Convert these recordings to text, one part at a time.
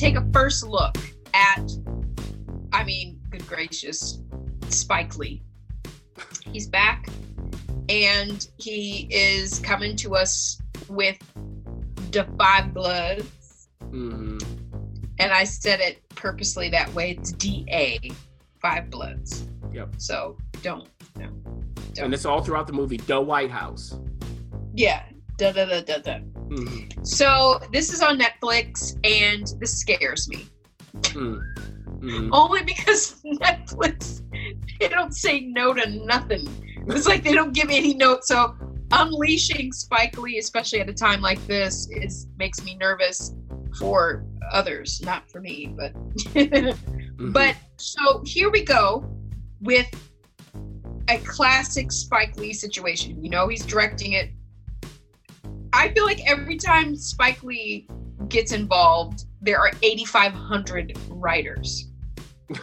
Take a first look at, I mean, good gracious, Spike Lee. He's back and he is coming to us with the five bloods. Mm-hmm. And I said it purposely that way. It's DA, five bloods. Yep. So don't, no. Don't. And it's all throughout the movie, The White House. Yeah. Da da da da da. Mm-hmm. So this is on Netflix, and this scares me. Mm-hmm. Only because Netflix, they don't say no to nothing. It's like they don't give any notes. So unleashing Spike Lee, especially at a time like this, is makes me nervous for others, not for me. But mm-hmm. but so here we go with a classic Spike Lee situation. You know, he's directing it I feel like every time Spike Lee gets involved, there are 8,500 writers.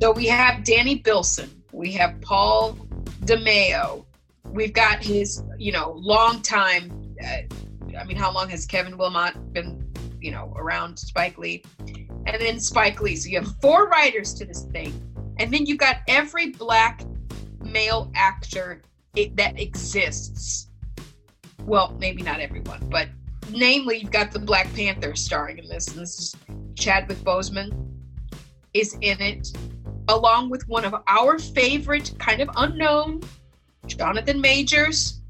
so we have Danny Bilson, we have Paul DeMeo, we've got his, you know, long time. Uh, I mean, how long has Kevin Willmott been, you know, around Spike Lee? And then Spike Lee. So you have four writers to this thing, and then you've got every black male actor that exists well, maybe not everyone, but namely, you've got the Black Panther starring in this, and this is Chadwick Boseman is in it, along with one of our favorite, kind of unknown, Jonathan Majors.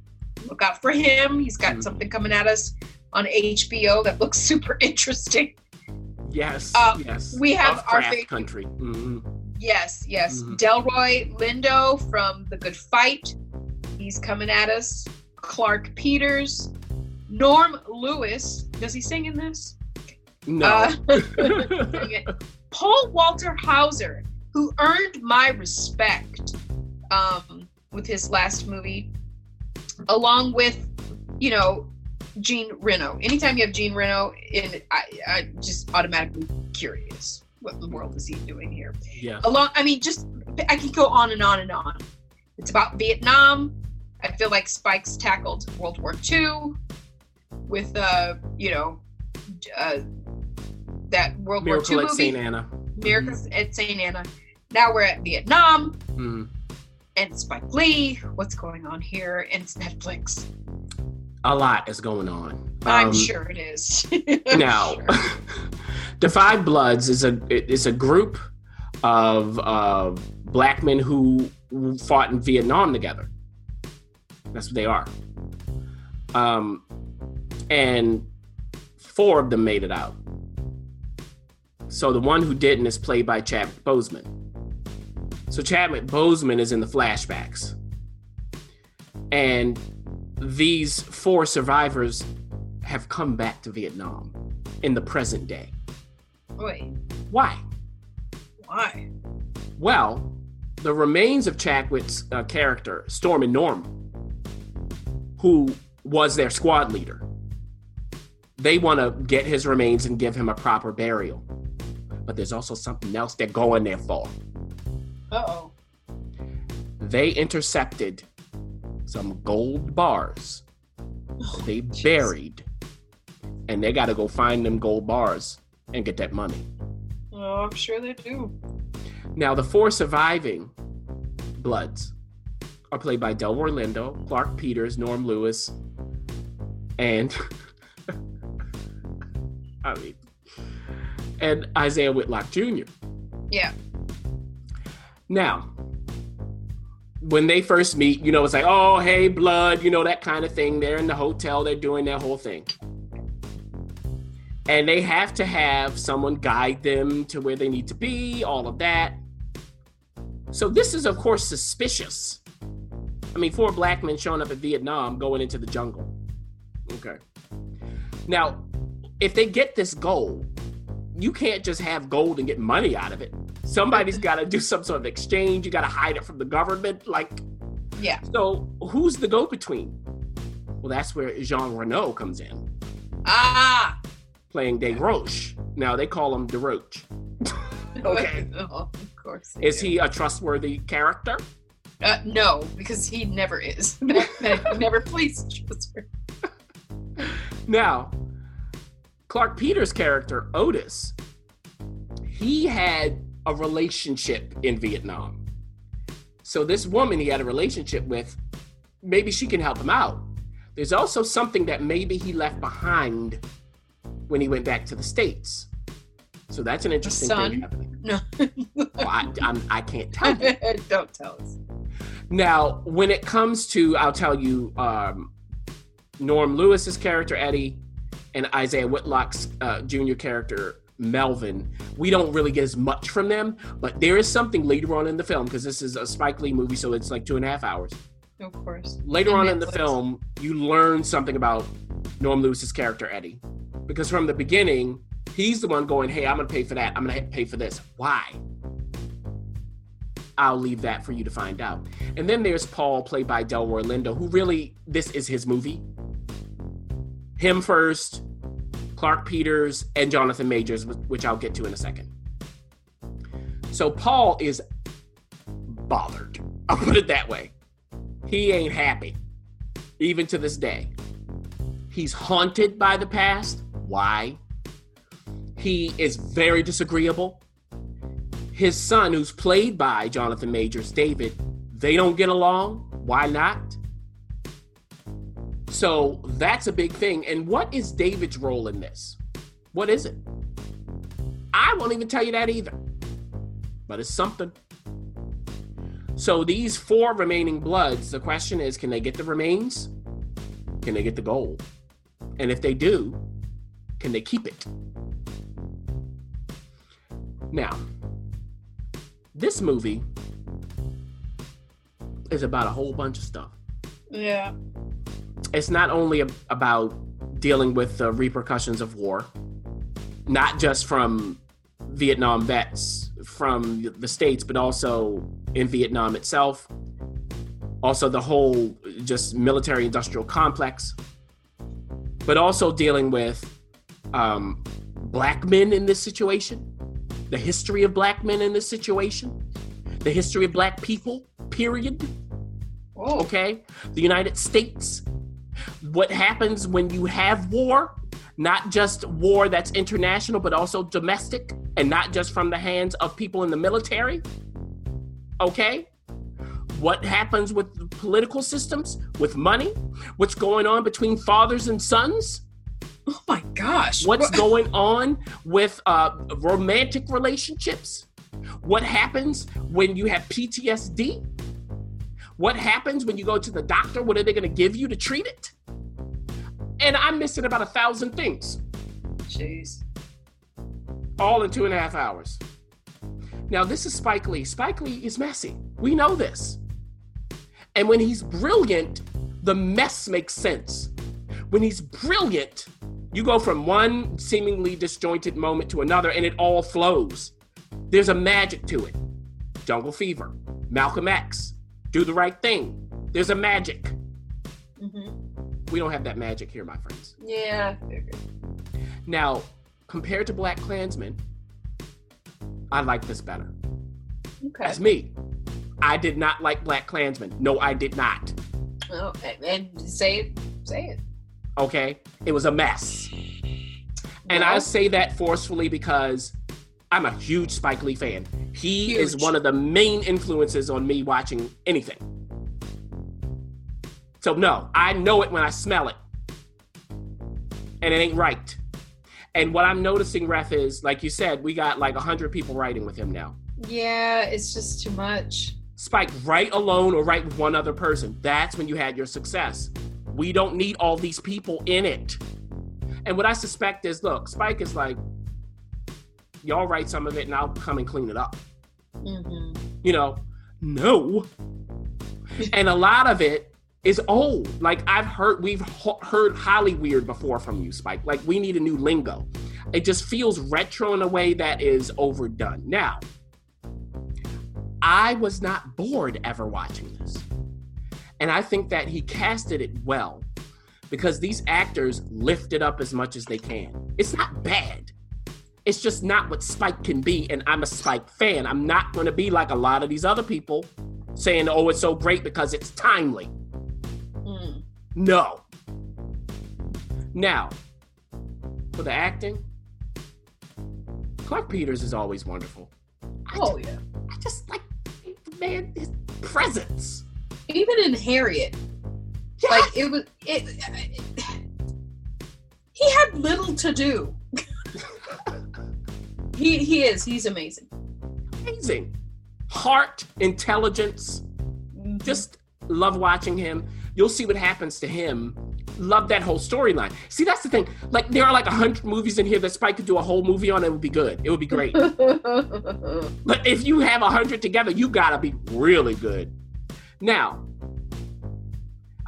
Look out for him. He's got mm-hmm. something coming at us on HBO that looks super interesting. Yes, uh, yes. We have our favorite country. Mm-hmm. Yes, yes. Mm-hmm. Delroy Lindo from The Good Fight. He's coming at us. Clarke Peters, Norm Lewis. Does he sing in this? No. Uh, Paul Walter Hauser, who earned my respect um, with his last movie, along with, you know, Jean Reno. Anytime you have Jean Reno in, I, I just automatically curious what in the world is he doing here. Yeah. Along, I mean, just I can go on and on and on. It's about Vietnam. I feel like Spike's tackled World War II with, uh, you know, uh, that World Miracle War II movie. St. Anna. Miracles mm-hmm. at St. Anna. Now we're at Vietnam. Mm-hmm. And Spike Lee. What's going on here? And it's Netflix. A lot is going on. I'm um, sure it is. now, the Five Bloods is a is a group of uh, black men who fought in Vietnam together. That's what they are. Um, and four of them made it out. So the one who didn't is played by Chadwick Boseman. So Chadwick Boseman is in the flashbacks. And these four survivors have come back to Vietnam in the present day. Wait. Why? Why? Well, the remains of Chadwick's uh, character, Stormin' Norman, who was their squad leader. They want to get his remains and give him a proper burial. but there's also something else they're going there for. Uh oh. They intercepted some gold bars Oh, they buried, and they got to go find them gold bars and get that money. Oh, I'm sure they do. Now, the four surviving Bloods are played by Delroy Lindo, Clarke Peters, Norm Lewis, and I mean, and Isaiah Whitlock Jr. Yeah. Now, when they first meet, you know, it's like, oh, hey, blood, you know, that kind of thing. They're in the hotel, they're doing their whole thing. And they have to have someone guide them to where they need to be, all of that. So this is, of course, suspicious. I mean, four black men showing up in Vietnam going into the jungle. Okay. Now, if they get this gold, you can't just have gold and get money out of it. Somebody's got to do some sort of exchange. You got to hide it from the government. Like, Yeah. so who's the go between? Well, that's where Jean Reno comes in, Ah. playing Desroches. Now they call him Desroches. Okay. Oh, of course. Is do. he a trustworthy character? Uh, no, because he never is. never plays trustworthy. Now, Clarke Peters' character, Otis, he had a relationship in Vietnam. So, this woman he had a relationship with, maybe she can help him out. There's also something that maybe he left behind when he went back to the States. So, that's an interesting thing happening. No. Oh, I, I'm, I can't tell you. Don't tell us. Now, when it comes to, I'll tell you, um, Norm Lewis's character Eddie and Isaiah Whitlock's uh, junior character Melvin, we don't really get as much from them, but there is something later on in the film because this is a Spike Lee movie, so it's like two and a half hours. Of course. Later And on in the film, you learn something about Norm Lewis's character Eddie, because from the beginning, he's the one going, "Hey, I'm going to pay for that. I'm going to pay for this. Why?" I'll leave that for you to find out. And then there's Paul, played by Delroy Lindo, who really this is his movie. Him first, Clarke Peters, and Jonathan Majors, which I'll get to in a second. So Paul is bothered. I'll put it that way. He ain't happy, even to this day. He's haunted by the past. Why? He is very disagreeable. His son, who's played by Jonathan Majors, David, they don't get along. Why not? So that's a big thing. And what is David's role in this? What is it? I won't even tell you that either. But it's something. So these four remaining bloods, the question is can they get the remains? Can they get the gold? And if they do, can they keep it? Now, this movie is about a whole bunch of stuff. Yeah. It's not only ab- about dealing with the repercussions of war, not just from Vietnam vets from the States, but also in Vietnam itself. Also, the whole just military industrial complex, but also dealing with um, black men in this situation, the history of black men in this situation, the history of black people, period. Oh. Okay? The United States. What happens when you have war? Not just war that's international, but also domestic, and not just from the hands of people in the military. Okay? What happens with the political systems, with money? What's going on between fathers and sons? Oh my gosh. What's going on with uh, romantic relationships? What happens when you have PTSD? What happens when you go to the doctor? What are they going to give you to treat it? And I'm missing about a thousand things, Jeez. all in two and a half hours. Now, this is Spike Lee. Spike Lee is messy. We know this. And when he's brilliant, the mess makes sense. When he's brilliant, you go from one seemingly disjointed moment to another and it all flows. There's a magic to it. Jungle Fever, Malcolm X, Do the Right Thing. There's a magic. hmm We don't have that magic here, my friends. Yeah. Now, compared to Black Klansman, I like this better. Okay. That's me. I did not like Black Klansman. No, I did not. Oh, and say it. Say it. Okay? It was a mess. And I say that forcefully because I'm a huge Spike Lee fan. He is one of the main influences on me watching anything. So, no, I know it when I smell it. And it ain't right. And what I'm noticing, Ref, is like you said, we got like 100 people writing with him now. Yeah, it's just too much. Spike, write alone or write with one other person. That's when you had your success. We don't need all these people in it. And what I suspect is look, Spike is like, y'all write some of it and I'll come and clean it up. hmm You know, no. and a lot of it is old. Like I've heard, we've ho- heard Hollyweird before from you, Spike. Like we need a new lingo. It just feels retro in a way that is overdone. Now, I was not bored ever watching this. And I think that he casted it well because these actors lift it up as much as they can. It's not bad. It's just not what Spike can be. And I'm a Spike fan. I'm not going to be like a lot of these other people saying, oh, it's so great because it's timely. Mm. No. Now, for the acting, Clarke Peters is always wonderful. I, Oh just, yeah. I just like the man, his presence. Even in Harriet, like it was it, he had little to do. he he is. He's amazing. amazing. Heart, intelligence, Mhm. just love watching him. You'll see what happens to him. Love that whole storyline. See, that's the thing. Like, there are like a hundred movies in here that Spike could do a whole movie on. It would be good. It would be great. but if you have a hundred together, you gotta be really good. Now,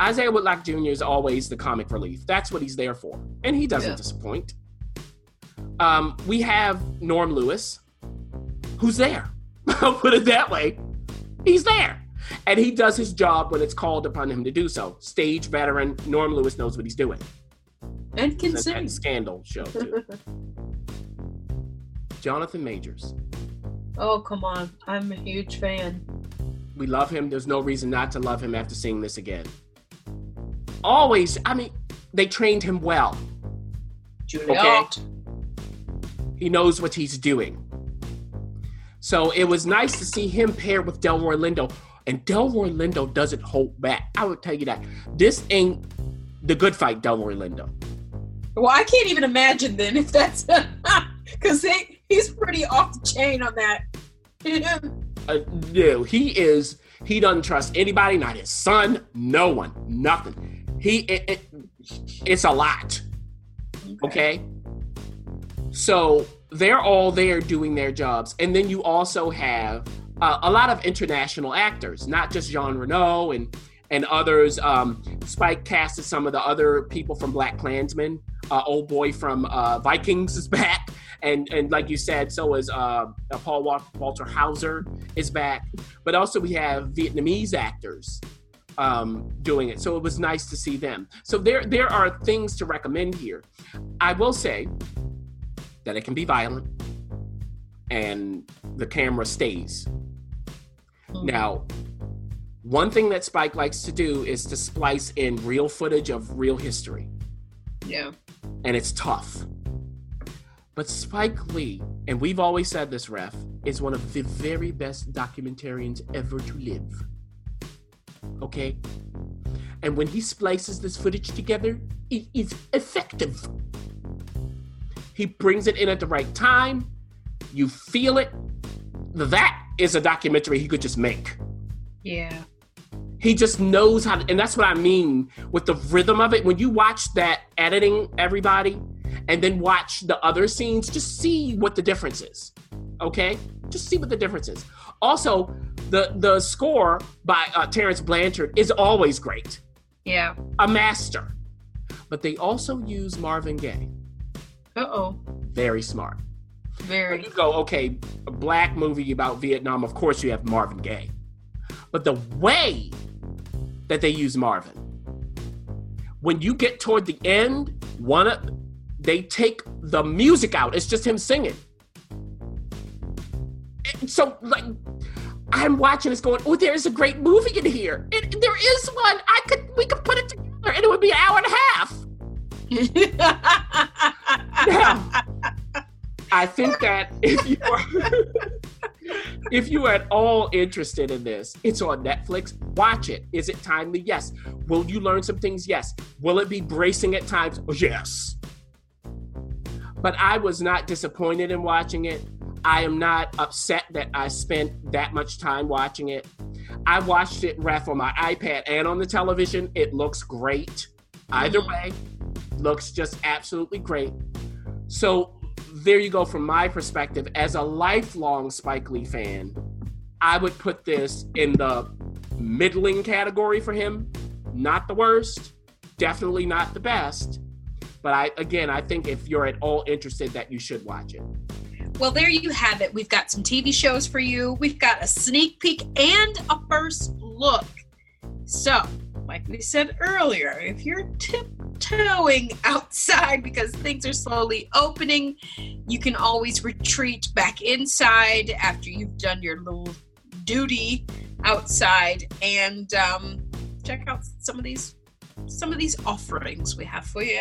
Isaiah Whitlock Jr. is always the comic relief. That's what he's there for, and he doesn't Yeah. disappoint. Um, we have Norm Lewis, who's there. I'll put it that way. He's there. And he does his job when it's called upon him to do so. Stage veteran, Norm Lewis knows what he's doing. and can sing. that scandal show, too. Jonathan Majors. oh come on! I'm a huge fan. We love him. There's no reason not to love him after seeing this again. Always, I mean, they trained him well. Juliet. He knows what he's doing. So it was nice to see him paired with Delroy Lindo. And Delroy Lindo doesn't hold back. I would tell you that. This ain't the good fight, Delroy Lindo. Well, I can't even imagine then if that's because he, he's pretty off the chain on that. Uh, no, he is. He doesn't trust anybody, not his son, no one, nothing. He, it, it, it's a lot. Okay. So they're all there doing their jobs, and then you also have uh, a lot of international actors, not just Jean Reno and and others. Um, Spike casted some of the other people from Black Klansman. Uh, old boy from uh, Vikings is back, and and like you said, so is uh, Paul Wa- Walter Hauser is back. But also we have Vietnamese actors um, doing it, so it was nice to see them. So there there are things to recommend here. I will say that it can be violent, and the camera stays. Now, one thing that Spike likes to do is to splice in real footage of real history, yeah. and it's tough. But Spike Lee, and we've always said this, Ref, is one of the very best documentarians ever to live. Okay? And when he splices this footage together, it is effective. He brings it in at the right time. You feel it. That is a documentary he could just make. Yeah. He just knows how to, and that's what I mean with the rhythm of it. When you watch that editing, everybody, and then watch the other scenes, just see what the difference is. Okay? Just see what the difference is. Also, the the score by uh, Terence Blanchard is always great, Yeah. a master. But they also use Marvin Gaye. Uh oh. Very smart. Very. You go, okay, a black movie about Vietnam, of course you have Marvin Gaye. But the way that they use Marvin, when you get toward the end, one of they take the music out. It's just him singing. so like I'm watching this going, oh, there's a great movie in here. It, there is one. I could we could put it together and it would be an hour and a half. now, I think that if you are if you are at all interested in this, it's on Netflix. Watch it. Is it timely? Yes. Will you learn some things? Yes. Will it be bracing at times? Yes. But I was not disappointed in watching it. I am not upset that I spent that much time watching it. I watched it ref on my iPad and on the television. It looks great. Either mm. way, looks just absolutely great. So there you go from my perspective. As a lifelong Spike Lee fan, I would put this in the middling category for him. Not the worst, definitely not the best. But I again, I think if you're at all interested that you should watch it. Well, there you have it. We've got some TV shows for you. We've got a sneak peek and a first look. So, like we said earlier, if you're tiptoeing outside because things are slowly opening, you can always retreat back inside after you've done your little duty outside and um, check out some of these some of these offerings we have for you.